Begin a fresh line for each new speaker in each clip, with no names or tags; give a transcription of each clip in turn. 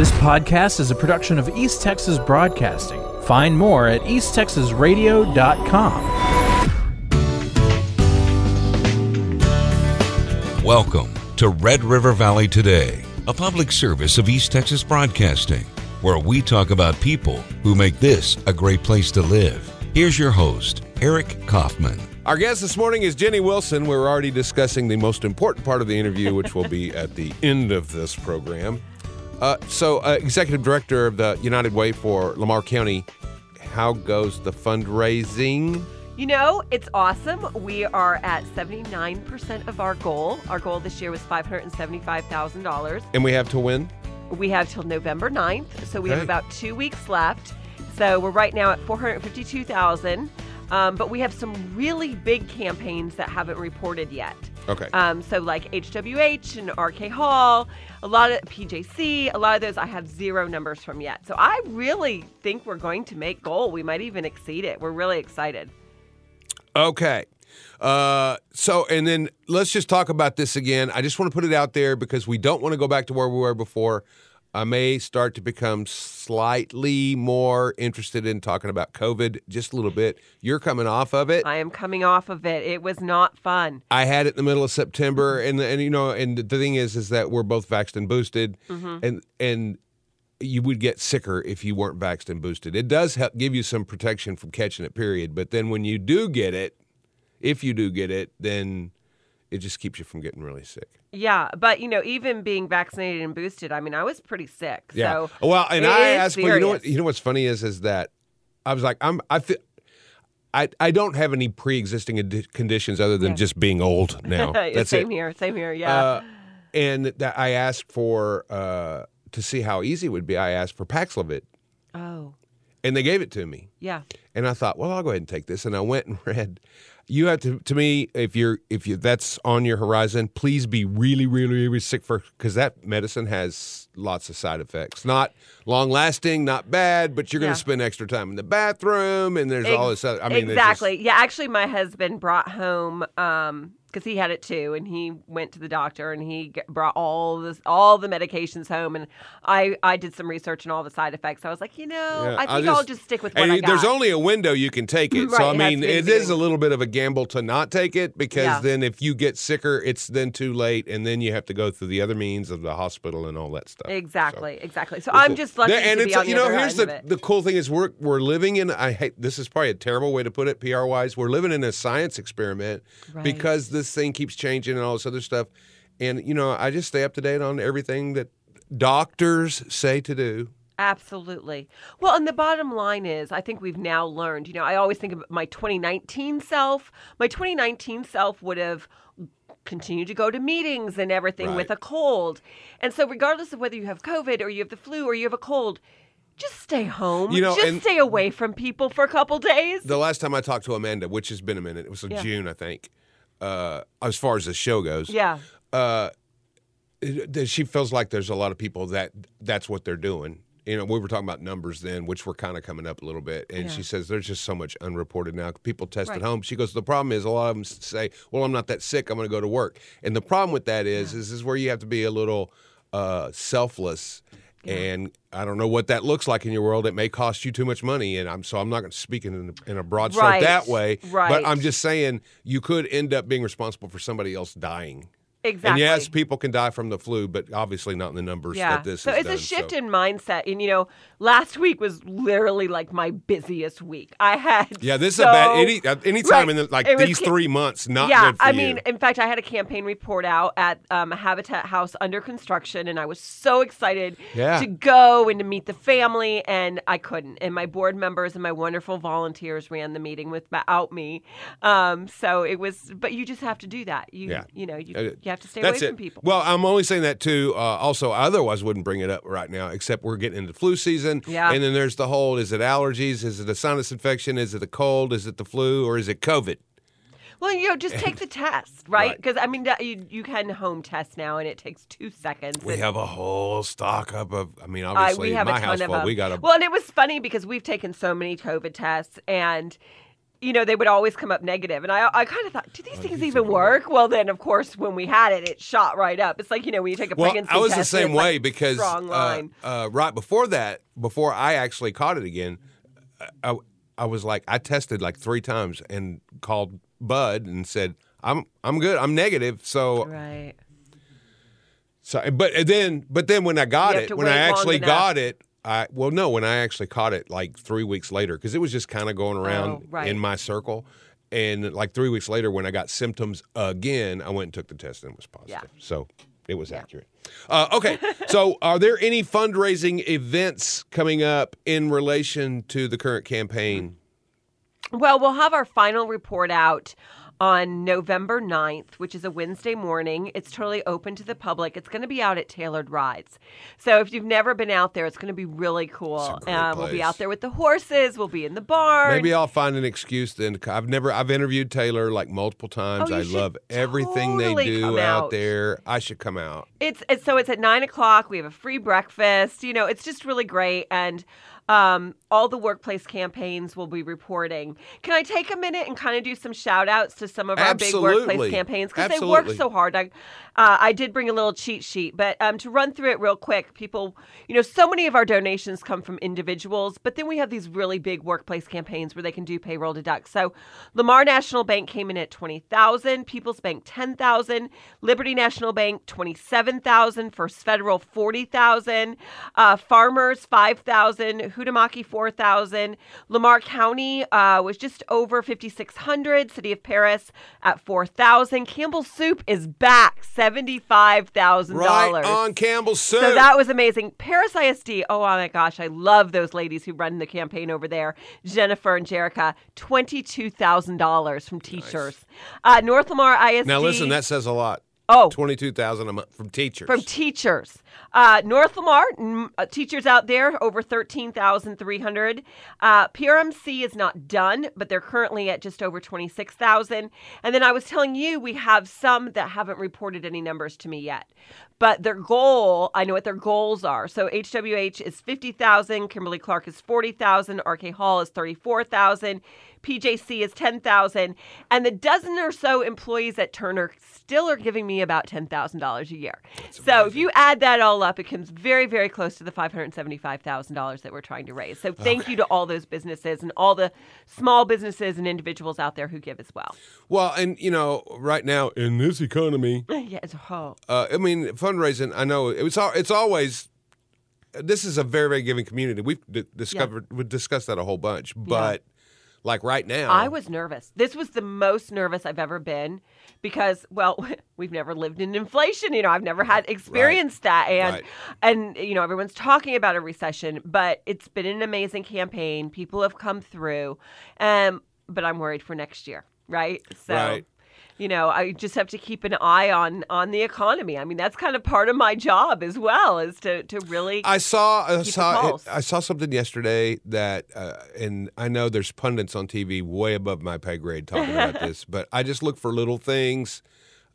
This podcast is a production of East Texas Broadcasting. Find more at easttexasradio.com.
Welcome to Red River Valley Today, a public service of East Texas Broadcasting, where we talk about people who make this a great place to live. Here's your host, Eric Kaufman.
Our guest this morning is Jenny Wilson. We're already discussing the most important part of the interview, which will be at the end of this program. Uh, so, uh, Executive Director of the United Way for Lamar County, how goes the fundraising?
You know, it's awesome. We are at 79% of our goal. Our goal this year was $575,000.
And we have to win?
We have till November 9th, so we have about two weeks left. So we're right now at 452,000. Um, but we have some really big campaigns that haven't reported yet.
Okay.
Um, so like HWH and RK Hall, a lot of PJC, a lot of those I have zero numbers from yet. So I really think we're going to make goal. We might even exceed it. We're really excited.
Okay. Uh, so, and then let's just talk about this again. I just want to put it out there because we don't want to go back to where we were before. I may start to become slightly more interested in talking about COVID just a little bit. You're coming off of it.
I am coming off of it. It was not fun.
I had it in the middle of September, mm-hmm. and and you know, and the thing is, is that we're both vaxxed and boosted, mm-hmm. and and you would get sicker if you weren't vaxxed and boosted. It does help give you some protection from catching it, period. But then when you do get it, if you do get it, then it just keeps you from getting really sick.
Yeah, but you know, even being vaccinated and boosted, I mean, I was pretty sick. So
well, and I asked for you know what you know what's funny is is that I was like I'm I feel. I, I don't have any pre-existing adi- conditions other than
Yeah.
just being old now. That's
same
it.
here. Same here. Yeah.
Uh, and that I asked for uh, to see how easy it would be. I asked for Paxlovid,
oh,
and they gave it to me.
yeah.
And I thought, well, I'll go ahead and take this. And I went and read. You have to, to me, if you're, if you, that's on your horizon, please be really, really, really sick for, because that medicine has lots of side effects. Not long lasting, not bad, but you're going to spend extra time in the bathroom, and there's all this. Other, I mean, there's just-
exactly. yeah, actually, my husband brought home um because he had it too, and he went to the doctor and he brought all this all the medications home, and I I did some research and all the side effects. I was like, you know,
Yeah,
I think
I'll
I'll
just-
just stick with what
and
I got.
there's only a window you can take it. so I mean, it
the
is a little bit of a gamble to not take it because
Yeah.
then if you get sicker, it's then too late, and then you have to go through the other means of the hospital and all that stuff.
exactly, exactly. So
So-
I'm just lucky
and
to
it's you
the
know here's the the cool thing is we're we're living in I hate this is probably a terrible way to put it PR wise we're living in a science experiment
Right.
because this thing keeps changing and all this other stuff and you know I just stay up to date on everything that doctors say to do.
Absolutely. Well, and the bottom line is, I think we've now learned. You know, I always think of my 2019 self. My 2019 self would have continued to go to meetings and everything with a cold. And so, regardless of whether you have COVID or you have the flu or you have a cold, just stay home.
You know,
just stay away from people for a couple days.
The last time I talked to Amanda, which has been a minute, it was in
Yeah.
June I think. Uh, as far as the show goes,
yeah.
uh, it- she feels like there's a lot of people that that's what they're doing. You know, we were talking about numbers then, which were kind of coming up a little bit. And
Yeah.
she says there's just so much unreported now. People test
Right.
at home. She goes, the problem is a lot of them say, "Well, I'm not that sick. I'm going to go to work." And the problem with that is, is, is where you have to be a little uh, selfless. And I don't know what that looks like in your world. It may cost you too much money, and I'm so I'm not going to speak in, in a broad stroke
Right.
that way. But I'm just saying you could end up being responsible for somebody else dying.
Exactly.
And yes, people can die from the flu, but obviously not in the numbers
Yeah.
that this
is.
so
it's
done,
a shift
so.
in mindset. And, you know, last week was literally like my busiest week. I had.
Yeah, this
so,
is a bad any uh, any time
Right.
in the, like
It
these three months. Not
yeah,
good for
I
you.
mean, in fact, I had a campaign report out at um, a Habitat House under construction, and I was so excited
Yeah.
to go and to meet the family, and I couldn't. And my board members and my wonderful volunteers ran the meeting without me. Um, so it was, but you just have to do that. You,
Yeah.
you know, you,
Uh,
you have to stay
That's
away
it.
from people.
Well, I'm only saying that too. Uh, also, I otherwise wouldn't bring it up right now, except we're getting into flu season.
Yeah.
And then there's the whole: is it allergies? Is it a sinus infection? Is it a cold? Is it the flu? Or is it COVID?
Well, you know, just take the test, right?
Right.
Because I mean, you you can home test now, and it takes two seconds.
We have a whole stock up of. I mean,
I-
obviously,
we have
my
a ton of them.
We got a.
Well, and it was funny because we've taken so many COVID tests, and you know, they would always come up negative. And I, I kind of thought, do these things even work? Well, then, of course, when we had it, it shot right up. It's like, you know, when you take a
Well,
pregnancy
I was the same
it's, like,
way because uh, uh, right before that, before I actually caught it again, I, I was like, I tested like three times and called Bud and said, I'm I'm good. I'm negative. So
right.
so but then but then when I got it, when I actually
enough.
got it, I well no, when I actually caught it like three weeks later because it was just kind of going around
Oh, right.
in my circle. And like three weeks later, when I got symptoms again, I went and took the test and it was positive.
Yeah.
So it was accurate. Uh, okay, so are there any fundraising events coming up in relation to the current campaign?
Well, we'll have our final report out on November 9th, which is a Wednesday morning. It's totally open to the public. It's going to be out at Tailored Rides. So if you've never been out there, it's going to be really cool. Uh, we'll be out there with the horses. We'll be in the barn.
Maybe I'll find an excuse then. I've never, I've interviewed Taylor like multiple times.
Oh,
I love everything
totally
they do out
out.
there. I should come out.
It's, it's so it's at nine o'clock. We have a free breakfast. You know, it's just really great, and um, all the workplace campaigns will be reporting. Can I take a minute and kind of do some shout outs to some of our
Absolutely.
big workplace campaigns? Because they work so hard. I, uh, I did bring a little cheat sheet, but um, to run through it real quick, people, you know, so many of our donations come from individuals, but then we have these really big workplace campaigns where they can do payroll deduct. So Lamar National Bank came in at 20,000, People's Bank 10,000, Liberty National Bank 27,000, First Federal 40,000, uh, Farmers 5,000, Kudamaki 4,000. Lamar County uh, was just over 5,600. City of Paris at 4,000. Campbell Soup is back, $75,000.
Right on Campbell Soup.
So that was amazing. Paris ISD, oh, my gosh, I love those ladies who run the campaign over there. Jennifer and Jerica, $22,000 from teachers. Nice. Uh, North Lamar ISD.
Now listen, that says a lot.
Oh.
22,000 a month from teachers.
From teachers. Uh, North Lamar, mm, uh, teachers out there, over 13,300. Uh, PRMC is not done, but they're currently at just over 26,000. And then I was telling you, we have some that haven't reported any numbers to me yet. But their goal, I know what their goals are. So HWH is 50,000, Kimberly Clark is 40,000, RK Hall is 34,000. PJC is 10,000 and the dozen or so employees at Turner still are giving me about $10,000 a year. So if you add that all up it comes very very close to the $575,000 that we're trying to raise. So thank you to all those businesses and all the small businesses and individuals out there who give as well.
well, and you know, right now in this economy,
yeah, it's oh,
uh, I mean, fundraising. I know it's al- it's always. This is a very very giving community. We've d- discovered we've discussed that a whole bunch, but like right now,
I was nervous. This was the most nervous I've ever been because, well, we've never lived in inflation. You know, I've never had experienced that, and
Right.
and you know, everyone's talking about a recession, but it's been an amazing campaign. People have come through, um, but I'm worried for next year, right? So.
Right.
You know, I just have to keep an eye on on the economy. I mean, that's kind of part of my job as well, is to to really.
I saw I saw
pulse.
I saw something yesterday that, uh, and I know there's pundits on TV way above my pay grade talking about this, but I just look for little things.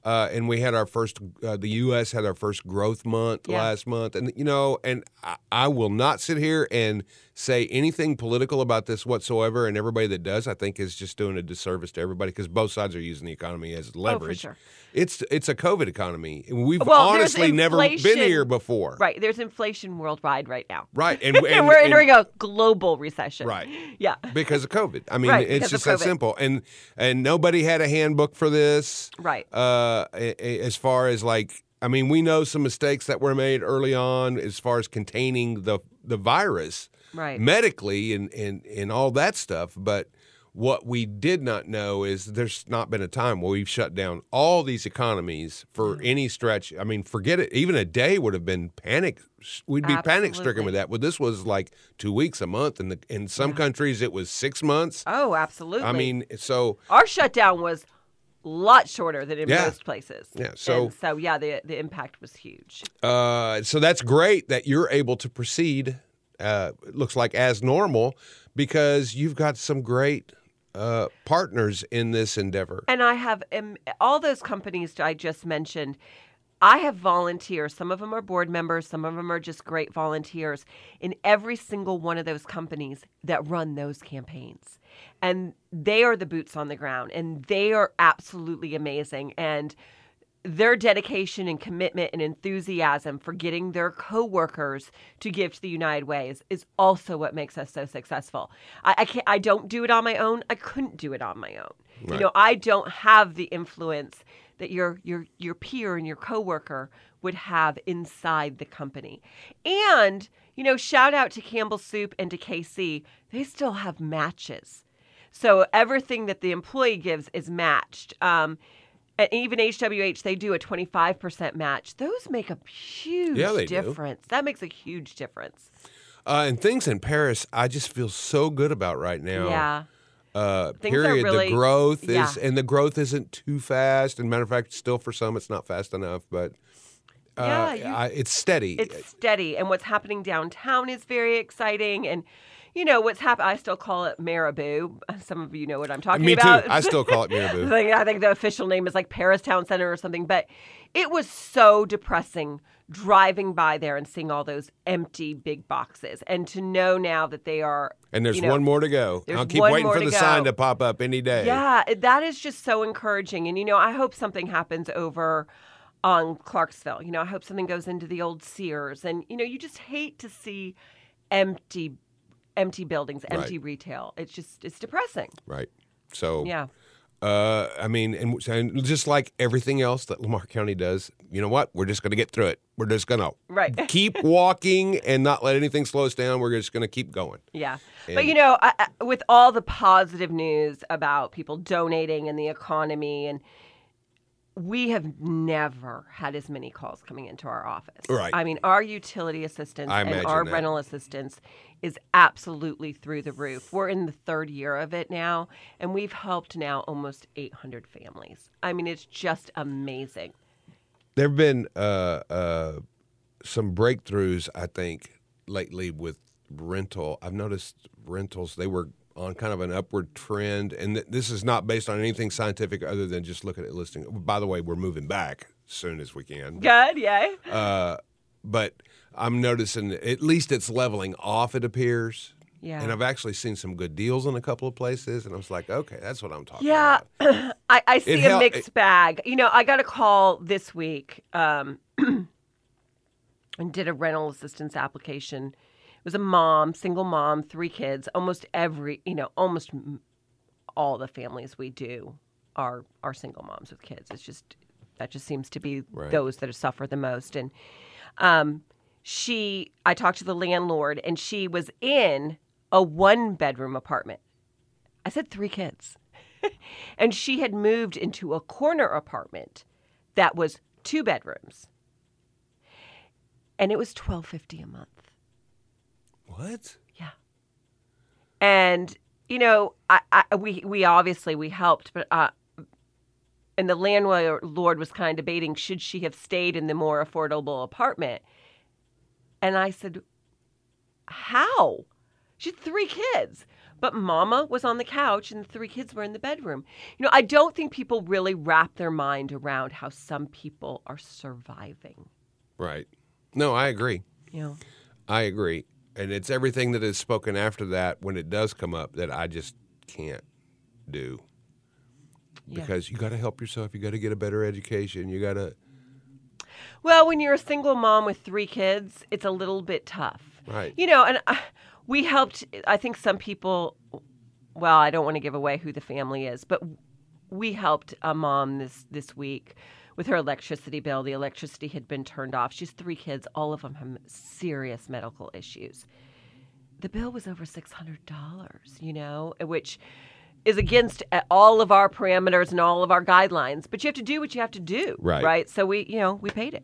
Uh, and we had our first, uh, the U.S. had our first growth month
Yeah.
last month, and you know, and I, I will not sit here and say anything political about this whatsoever. And everybody that does, I think, is just doing a disservice to everybody because both sides are using the economy as leverage.
Oh, sure.
It's it's a COVID economy, we've
Well,
honestly never been here before.
right, there's inflation worldwide right now.
Right, and,
And,
and-
we're
and-
entering a global recession.
Right.
Yeah.
because of COVID. I mean,
Right,
it's just that simple. And and nobody had a handbook for this.
Right.
Uh, as far as like, I mean, we know some mistakes that were made early on as far as containing the the virus
Right.
medically and and and all that stuff, but. What we did not know is there's not been a time where we've shut down all these economies for any stretch. I mean, forget it. Even a day would have been panic. We'd be panic stricken with that. Well, this was like two weeks, a month, and the, in some countries it was six months.
Oh, absolutely.
I mean, so
our shutdown was a lot shorter than in
Yeah.
most places.
Yeah, so-
And so yeah, the the impact was huge.
uh, so that's great that you're able to proceed. Uh, looks like as normal because you've got some great uh, partners in this endeavor.
And I have um, all those companies I just mentioned. I have volunteers. Some of them are board members, some of them are just great volunteers in every single one of those companies that run those campaigns. And they are the boots on the ground and they are absolutely amazing. And their dedication and commitment and enthusiasm for getting their coworkers to give to the United Way is, is also what makes us so successful. I, I can't I don't do it on my own. I couldn't do it on my own. You know, I don't have the influence that your your your peer and your coworker would have inside the company. And, you know, shout out to Campbell Soup and to KC. They still have matches. So everything that the employee gives is matched. Um, and even HWH, they do a 25% match. Those make a huge
Yeah, they do.
difference. That makes a huge difference.
Uh, and things in Paris, I just feel so good about right now.
Yeah.
Uh, period.
really-
the growth is,
yeah.
and the growth isn't too fast. And matter of fact, still for some, it's not fast enough. But uh,
Yeah, you-
I, it's steady.
It's steady. And what's happening downtown is very exciting. And, you know, what's happened, I still call it Marabou. Some of you know what I'm talking
Me
about.
too. I still call it.
Like, I think the official name is like Paris Town Center or something. But it was so depressing driving by there and seeing all those empty big boxes. And to know now that they are.
and there's
you know,
one more to go. I'll keep waiting for the
go.
sign to pop up any day.
Yeah, that is just so encouraging. And, you know, I hope something happens over on Clarksville. You know, I hope something goes into the old Sears. And, you know, you just hate to see empty empty buildings, empty retail. It's just it's depressing.
Right. So,
Yeah.
uh, I mean, and, and just like everything else that Lamar County does, you know what? We're just going to get through it. We're just going to
Right.
keep walking and not let anything slow us down. We're just going to keep going.
Yeah. but you know, I, I- with all the positive news about people donating and the economy and we have never had as many calls coming into our office.
Right.
I mean, our utility assistance
I
and our
that.
rental assistance is absolutely through the roof. We're in the third year of it now, and we've helped now almost 800 families. I mean, it's just amazing.
There have been uh, uh, some breakthroughs, I think, lately with rental. I've noticed rentals, they were on kind of an upward trend. And th- this is not based on anything scientific other than just looking at listing. By the way, we're moving back as soon as we can.
Good, yay.
Uh, but I'm noticing at least it's leveling off, it appears.
Yeah.
And I've actually seen some good deals in a couple of places. And I was like, okay, that's what I'm talking
Yeah,
about.
I, I see a
hel-
mixed bag. You know, I got a call this week um, and did a rental assistance application. It was a mom, single mom, three kids. Almost every, you know, almost all the families we do are are single moms with kids. It's just that just seems to be
Right.
those that suffer the most. And um, she, I talked to the landlord, and she was in a one bedroom apartment. I said three kids. and she had moved into a corner apartment that was two bedrooms. And it was twelve fifty a month.
What?
Yeah. And you know, I, I we we obviously we helped, but uh, and the landlord was kind of debating should she have stayed in the more affordable apartment. And I said, "How? She had three kids." But mama was on the couch and the three kids were in the bedroom. You know, I don't think people really wrap their mind around how some people are surviving.
Right. No, I agree.
Know,
I agree. And it's everything that is spoken after that when it does come up that I just can't do.
Yeah.
Because you got to help yourself. You got to get a better education. You got to,
Well, when you're a single mom with three kids, it's a little bit tough.
Right.
You know, and uh, we helped, I think some people, well, I don't want to give away who the family is, but we helped a mom this, this week with her electricity bill. The electricity had been turned off. She's three kids, all of them have serious medical issues. The bill was over $600, you know, which is against uh, all of our parameters and all of our guidelines, but you have to do what you have to do.
Right.
Right. So we, you know, we paid it.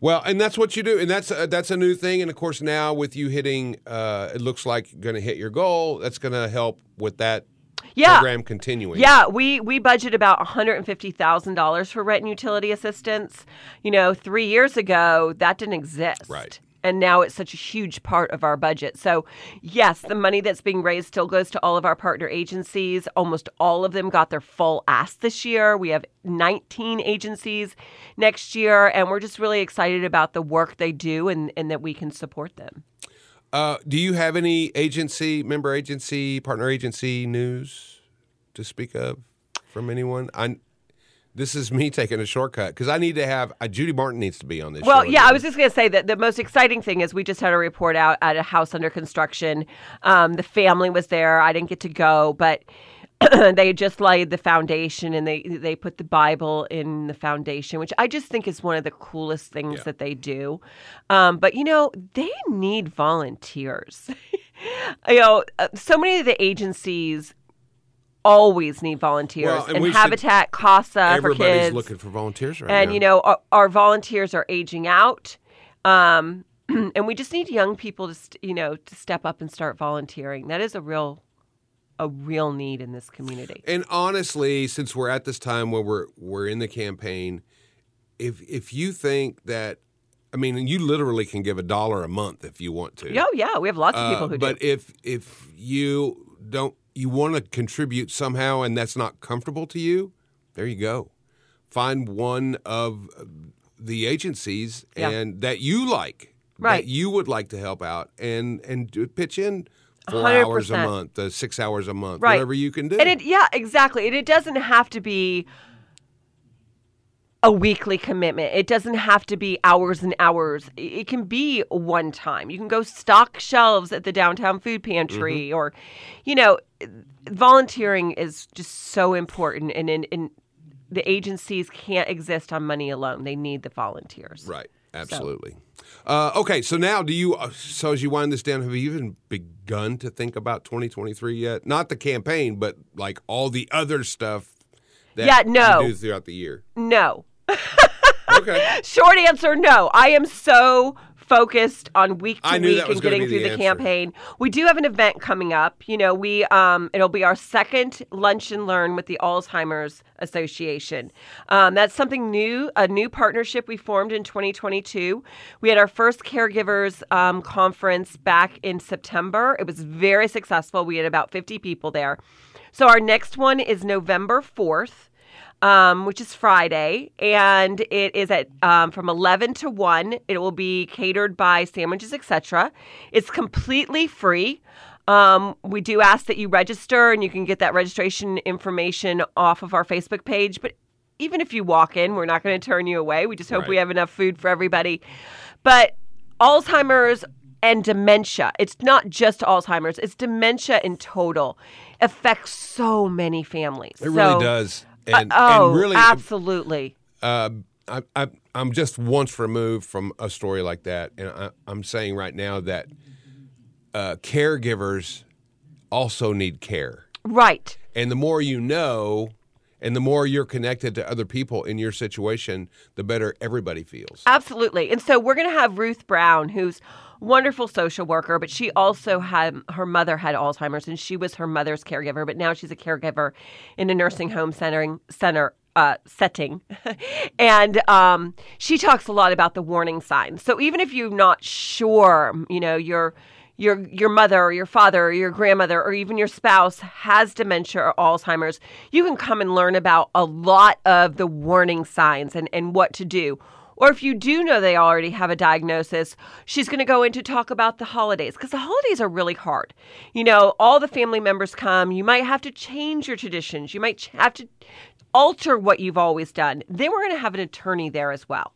well, and that's what you do. And that's, uh, that's a new thing. And of course, now with you hitting, uh, it looks like you're going to hit your goal. That's going to help with that
Yeah.
program continuing.
Yeah, we we budget about one hundred and fifty thousand dollars for rent and utility assistance. You know, three years ago that didn't exist.
Right.
And now it's such a huge part of our budget. So, yes, the money that's being raised still goes to all of our partner agencies. Almost all of them got their full ask this year. We have 19 agencies next year, and we're just really excited about the work they do and, and that we can support them.
Uh, do you have any agency, member agency, partner agency news to speak of from anyone? I this is me taking a shortcut because I need to have uh, Judy Martin needs to be on this.
Well,
show
yeah, I was just going to say that the most exciting thing is we just had a report out at a house under construction. Um, the family was there. I didn't get to go, but they just laid the foundation and they they put the Bible in the foundation, which I just think is one of the coolest things
Yeah.
that they do. Um, but you know, they need volunteers. you know, uh, so many of the agencies always need volunteers,
Well, and
and, Habitat, CASA for
Everybody's
kids
looking for volunteers right now.
and
now.
you know our, our volunteers are aging out um, and we just need young people to st- you know to step up and start volunteering that is a real a real need in this community
And honestly, since we're at this time where we're we're in the campaign, if if you think that, I mean, you literally can give a dollar a month if you want to.
oh yeah we have lots of
Uh,
people who
but
do
if if you don't, you want to contribute somehow, and that's not comfortable to you, there you go. Find one of the agencies
Yeah.
and that you like,
Right.
that you would like to help out, and and pitch in four hours a month, uh, six hours a month,
Right.
whatever you can do.
and it yeah exactly and it doesn't have to be a weekly commitment. It doesn't have to be hours and hours. It can be one time. You can go stock shelves at the downtown food pantry
Mm-hmm.
or, you know, volunteering is just so important. And in, in the agencies can't exist on money alone. They need the volunteers.
Right. Absolutely. Uh, okay. So now, do you? Uh, so as you wind this down, have you even begun to think about 2023 yet? Not the campaign, but like all the other stuff that
Yeah, no.
you do throughout the year.
No.
Okay.
Short answer, no. I am so focused on week to week and getting
be the
through the, campaign. We do have an event coming up. You know, we um, it'll be our second lunch and learn with the Alzheimer's Association. Um, that's something new, a new partnership we formed in 2022. We had our first caregivers um, conference back in September. It was very successful. We had about 50 people there. So our next one is November 4th um, which is Friday, and it is at um, from 11 to 1. It will be catered by Sandwiches Etc. It's completely free. Um, we do ask that you register, and you can get that registration information off of our Facebook page. But even if you walk in, we're not going to turn you away. We just hope we have enough food for everybody. But Alzheimer's and dementia, it's not just Alzheimer's, it's dementia in total, affects so many families.
It really does. And,
oh,
and really,
absolutely.
uh, I, I, I'm just once removed from a story like that, and I, I'm saying right now that uh, caregivers also need care.
Right.
And the more you know, and the more you're connected to other people in your situation, the better everybody feels.
Absolutely. And so we're going to have Ruth Brown, who's wonderful social worker, but she also had her mother had Alzheimer's and she was her mother's caregiver, but now she's a caregiver in a nursing home centering center uh, setting. and um, she talks a lot about the warning signs. So even if you're not sure, you know, your your your mother or your father or your grandmother or even your spouse has dementia or Alzheimer's, you can come and learn about a lot of the warning signs and, and what to do. Or if you do know they already have a diagnosis, she's going to go in to talk about the holidays because the holidays are really hard. You know, all the family members come. You might have to change your traditions. You might have to alter what you've always done. Then we're going to have an attorney there as well.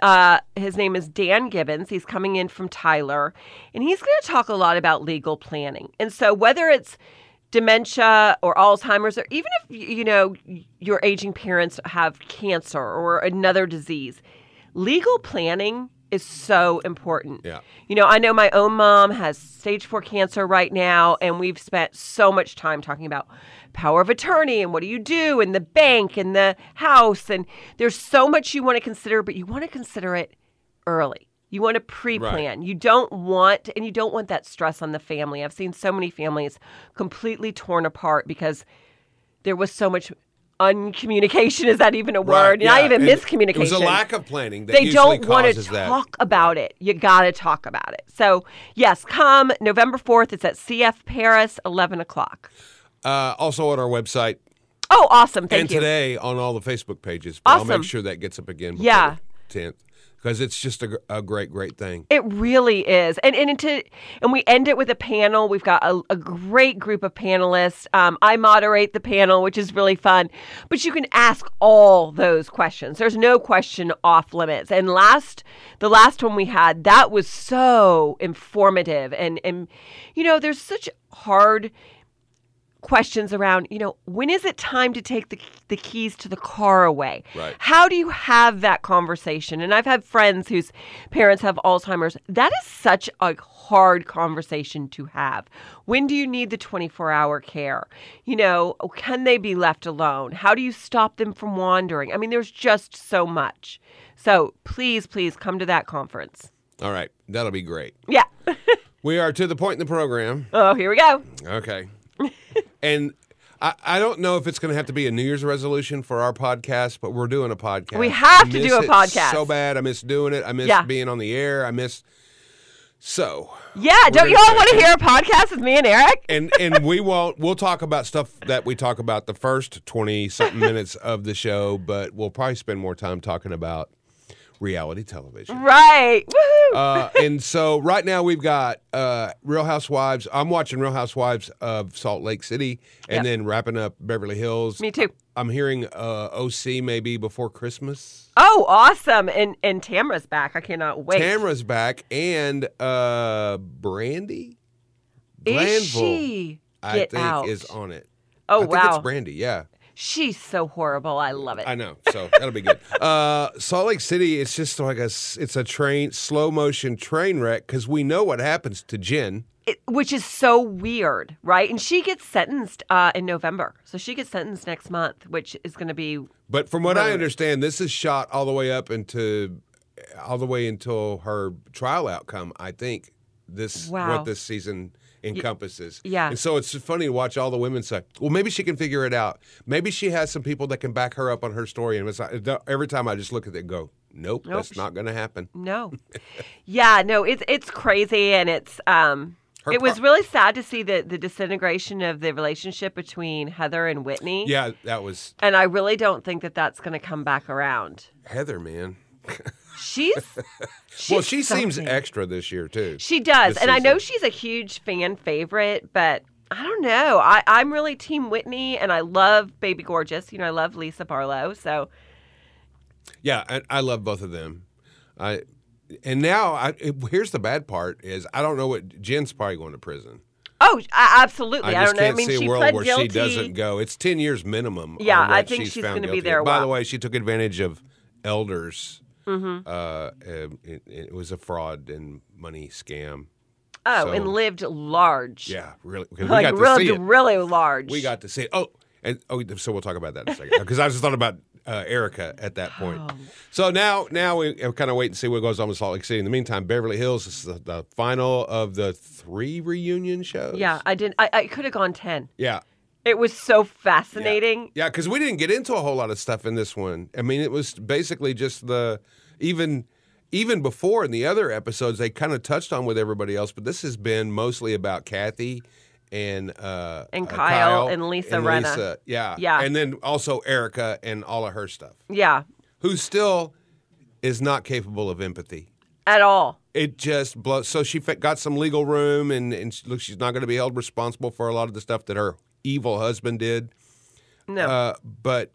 Uh, his name is Dan Gibbons. He's coming in from Tyler, and he's going to talk a lot about legal planning. And so, whether it's dementia or Alzheimer's, or even if you know your aging parents have cancer or another disease, legal planning is so important.
Yeah.
You know, I know my own mom has stage four cancer right now, and we've spent so much time talking about power of attorney and what do you do and the bank and the house. And there's so much you want to consider, but you want to consider it early. You want to pre plan. You don't want, and you don't want that stress on the family. I've seen so many families completely torn apart because there was so much uncommunication. Is that even a
Right,
word? Not
yeah,
even
and
miscommunication.
It was a lack of planning that
they don't want to
that.
talk about it. You got to talk about it. So, yes, come November 4th. It's at CF Paris, 11 o'clock.
Uh, also on our website
Oh, awesome. Thank
and
you.
And today on all the Facebook pages. But I'll make sure that gets up again. Before
Yeah.
the 10th because it's just a, a great, great thing.
It really is, and and to and we end it with a panel. We've got a, a great group of panelists. Um, I moderate the panel, which is really fun. But you can ask all those questions. There's no question off limits. And last, the last one we had, that was so informative, and and you know, there's such hard questions around, you know, when is it time to take the the keys to the car away?
Right.
How do you have that conversation? And I've had friends whose parents have Alzheimer's. That is such a hard conversation to have. When do you need the 24-hour care? You know, can they be left alone? How do you stop them from wandering? I mean, there's just so much. So, please, please come to that conference.
All right. That'll be great.
Yeah.
We are to the point in the program.
oh, here we go.
Okay. and I, I don't know if it's going to have to be a New Year's resolution for our podcast, but we're doing a podcast.
We have
I
to do a
it
podcast.
So bad. I miss doing it. I miss
Yeah.
being on the air. I miss. So.
Yeah, don't you all
say-
want to hear a podcast with me and Eric?
And and we won't. We'll talk about stuff that we talk about the first twenty something minutes of the show, but we'll probably spend more time talking about reality television.
Right. Woohoo.
Uh, and so right now we've got uh, Real Housewives. I'm watching Real Housewives of Salt Lake City, and
Yep.
then wrapping up Beverly Hills.
Me too.
I'm hearing uh, OC maybe before Christmas.
Oh, awesome. And and Tamra's back. I cannot wait.
Tamara's back, and uh, Brandi
Is
Glanville,
she?
I think
out.
is on it.
Oh,
I think
wow.
it's Brandi. Yeah,
She's so horrible. I love it.
I know. So that'll be good. Uh, Salt Lake City. It's just like a it's a train, slow motion train wreck because we know what happens to Jen.
It- which is so weird, right? And she gets sentenced uh, in November. So she gets sentenced next month, which is going to be
But from what I understand, this is shot all the way up into all the way until her trial outcome. I think this
Wow.
what this season encompasses.
yeah.
and so it's funny to watch all the women say, "Well, maybe she can figure it out. Maybe she has some people that can back her up on her story." And it's like, every time I just look at it, and go, "Nope,
Nope.
that's not going to happen."
no. yeah, no, it's it's crazy and it's um
Her
it was really sad to see the the disintegration of the relationship between Heather and Whitney.
Yeah, that was
And I really don't think that that's going to come back around.
Heather, man.
She's, she's
well, she seems extra this year too.
She does,
this
and I know she's a huge fan favorite, but I don't know. I, I'm really Team Whitney, and I love Baby Gorgeous. You know, I love Lisa Barlow. So
Yeah, I, I love both of them. I and now I, here's the bad part is I don't know what Jen's probably going to prison.
Oh, absolutely.
I
I, don't know. I
can't
mean,
see
she
a world
pled
where
guilty.
she doesn't go. It's ten years minimum.
Yeah,
on
I think
she's
she's gonna be there a
of. By the way, she took advantage of elders.
Mm-hmm.
Uh, it, it was a fraud and money scam.
Oh,
So-
and lived large.
Yeah, really. Because
like
we got to
really,
see it.
really large.
We got to see it. Oh, and oh, so we'll talk about that in a second. Because I was just thought about uh, Erika at that point.
Oh.
So now, now we kind of wait and see what goes on with Salt Lake City. In the meantime, Beverly Hills is the, the final of the three reunion shows.
Yeah, I didn't. I, I could have gone ten.
yeah.
It was so fascinating.
Yeah, because we didn't get into a whole lot of stuff in this one. I mean, it was basically just the even even before in the other episodes they kind of touched on with everybody else, but this has been mostly about Kathy and uh,
And
uh,
Kyle and Lisa Rinna.
Lisa. Yeah,
Yeah.
and then also Erika and all of her stuff,
Yeah,
who still is not capable of empathy.
at all.
It just blows. So she got some legal room, and and look, she's not going to be held responsible for a lot of the stuff that her evil husband did.
No.
Uh, but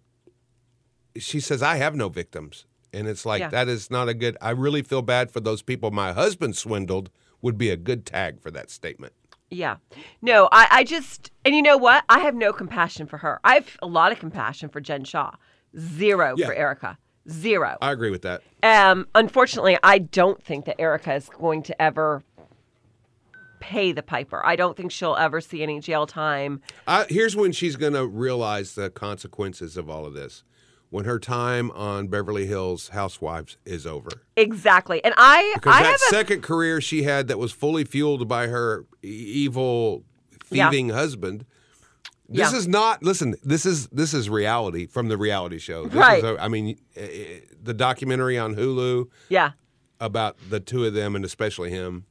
she says, I have no victims. And it's like,
Yeah.
that is not a good, I really feel bad for those people my husband swindled, would be a good tag for that statement.
Yeah. No, I, I just, and you know what? I have no compassion for her. I have a lot of compassion for Jen Shah. Zero
Yeah.
for Erika. Zero.
I agree with that.
Um, unfortunately, I don't think that Erika is going to ever pay the piper. I don't think she'll ever see any jail time.
I, here's when she's going to realize the consequences of all of this when her time on Beverly Hills Housewives is over.
Exactly. And I,
Because
I
that
have a,
second career she had that was fully fueled by her evil,
Yeah.
thieving husband This
Yeah.
is not. Listen, this is this is reality from the reality show. This
Right.
Is a, I mean, eh, eh, the documentary on Hulu
Yeah.
about the two of them and especially him.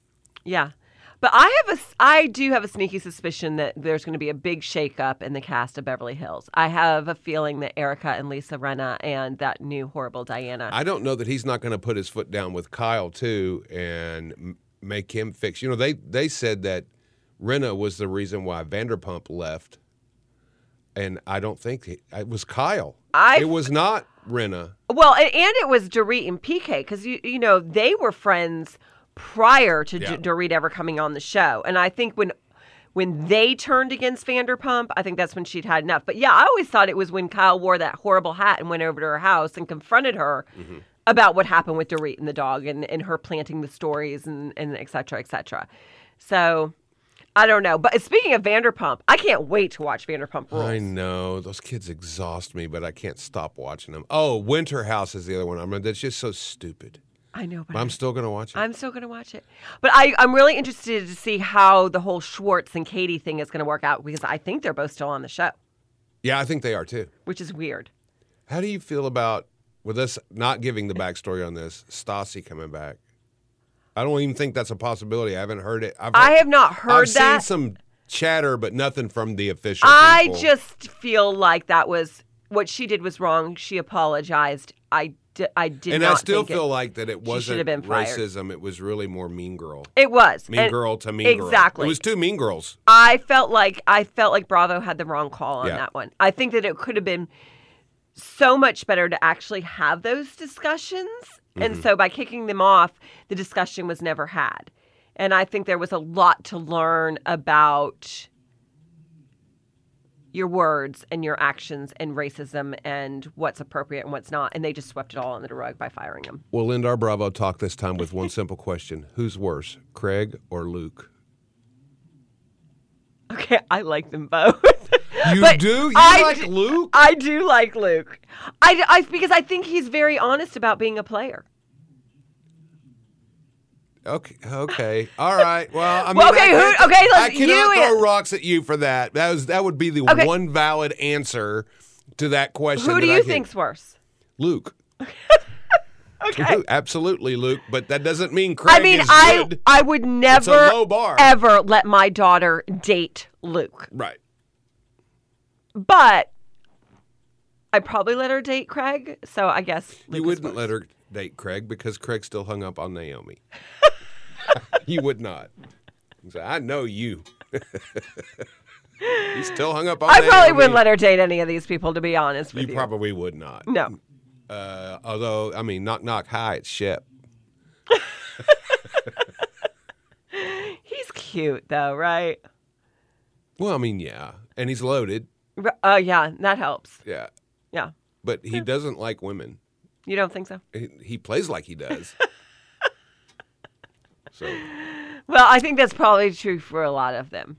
Yeah. But I have a, I do have a sneaky suspicion that there's going to be a big shakeup in the cast of Beverly Hills. I have a feeling that Erika and Lisa Rinna and that new horrible Diana.
I don't know that he's not going to put his foot down with Kyle too and make him fix. You know, they they said that Rinna was the reason why Vanderpump left, and I don't think it, it was Kyle.
I-
it was not Rinna.
Well, and, and it was Dorit and PK because you you know they were friends prior to
Yeah.
D- Dorit ever coming on the show, and I think when when they turned against Vanderpump, I think that's when she'd had enough. But yeah, I always thought it was when Kyle wore that horrible hat and went over to her house and confronted her mm-hmm. about what happened with Dorit and the dog and, and her planting the stories and and et cetera, et cetera. So. I don't know, but speaking of Vanderpump, I can't wait to watch Vanderpump Rules.
I know those kids exhaust me, but I can't stop watching them. Oh, Winter House is the other one. I mean, that's just so stupid.
I know, but
But I'm still going to watch it.
I'm still going to watch it. But I, I'm really interested to see how the whole Schwartz and Katie thing is going to work out because I think they're both still on the show,
yeah, I think they are too.
which is weird.
How do you feel about with us not giving the backstory on this Stassi coming back? I don't even think that's a possibility. I haven't heard it. I've
I have not heard
I've
that.
seen some chatter, but nothing from the official.
I
people.
just feel like that was what she did was wrong. She apologized. I, I did
and I still
think it-
feel like that it wasn't racism. It was really more Mean Girl.
it was
Mean
And
Girl to Mean Girl.
exactly.
It was two Mean Girls.
I felt like I felt like Bravo had the wrong call on
Yeah.
that one. I think that it could have been so much better to actually have those discussions. And
Mm-hmm.
so by kicking them off, the discussion was never had. And I think there was a lot to learn about your words and your actions and racism and what's appropriate and what's not. And they just swept it all under the rug by firing him.
We'll end our Bravo talk this time with one simple question: Who's worse, Craig or Luke?
Okay, I like them both.
You
But
do? You
I
like
d-
Luke?
I do like Luke. I, I because I think he's very honest about being a player.
Okay. Okay. All right. Well, I mean,
Well, okay,
I,
who- okay,
I cannot
you
throw rocks at you for that. That was that would be the
Okay.
one valid answer to that question.
Who do
I
you
can-
think's worse?
Luke?
Okay.
Absolutely, Luke. But that doesn't mean Craig is
I mean, I
good.
I would never ever let my daughter date Luke,
Right.
but I'd probably let her date Craig. So I guess Luke
you wouldn't let her date Craig because Craig still hung up on Naomi. you would not. So I know you. He's still hung up on
I probably wouldn't let her date any of these people, to be honest with
You
you.
probably would not.
no.
Uh, although, I mean, knock, knock, hi, it's Shep.
He's cute though, right?
Well, I mean, yeah. And he's loaded.
Oh yeah, that helps.
Yeah.
Yeah.
But he doesn't like women.
You don't think so?
He, he plays like he does. So,
Well, I think that's probably true for a lot of them.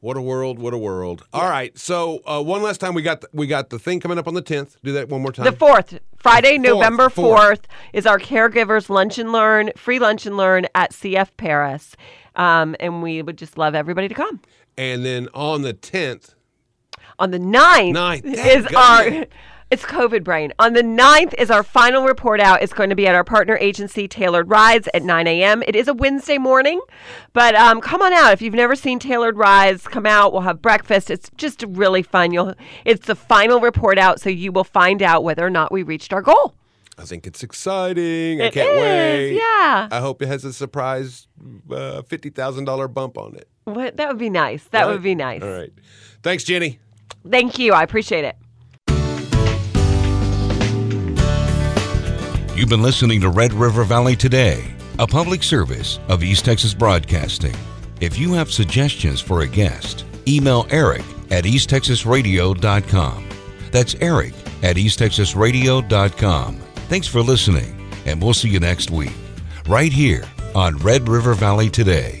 what a world, what a world. All right. So, uh, one last time we got the, we got the thing coming up on the 10th. Do that one more time.
The fourth, Friday, November
fourth.
fourth, is our caregivers lunch and learn, free lunch and learn at CF Paris, um, and we would just love everybody to come.
and then on the 10th,
On the 9th,
Ninth,
is our it's COVID brain. On the 9th is our final report out. It's going to be at our partner agency, Tailored Rides, at 9 a.m. It is a Wednesday morning, but um, come on out. If you've never seen Tailored Rides, come out. We'll have breakfast. It's just really fun. You'll it's the final report out, so you will find out whether or not we reached our goal.
I think it's exciting. I can't
is,
wait.
yeah.
I hope it has a surprise uh, $50,000 bump on it.
What, that would be nice. That
Right?
would be nice.
All right. Thanks, Jenny.
Thank you. I appreciate it.
You've been listening to Red River Valley Today, a public service of East Texas Broadcasting. If you have suggestions for a guest, email Eric at easttexasradio.com. That's Eric at easttexasradio.com. Thanks for listening, and we'll see you next week, right here on Red River Valley Today.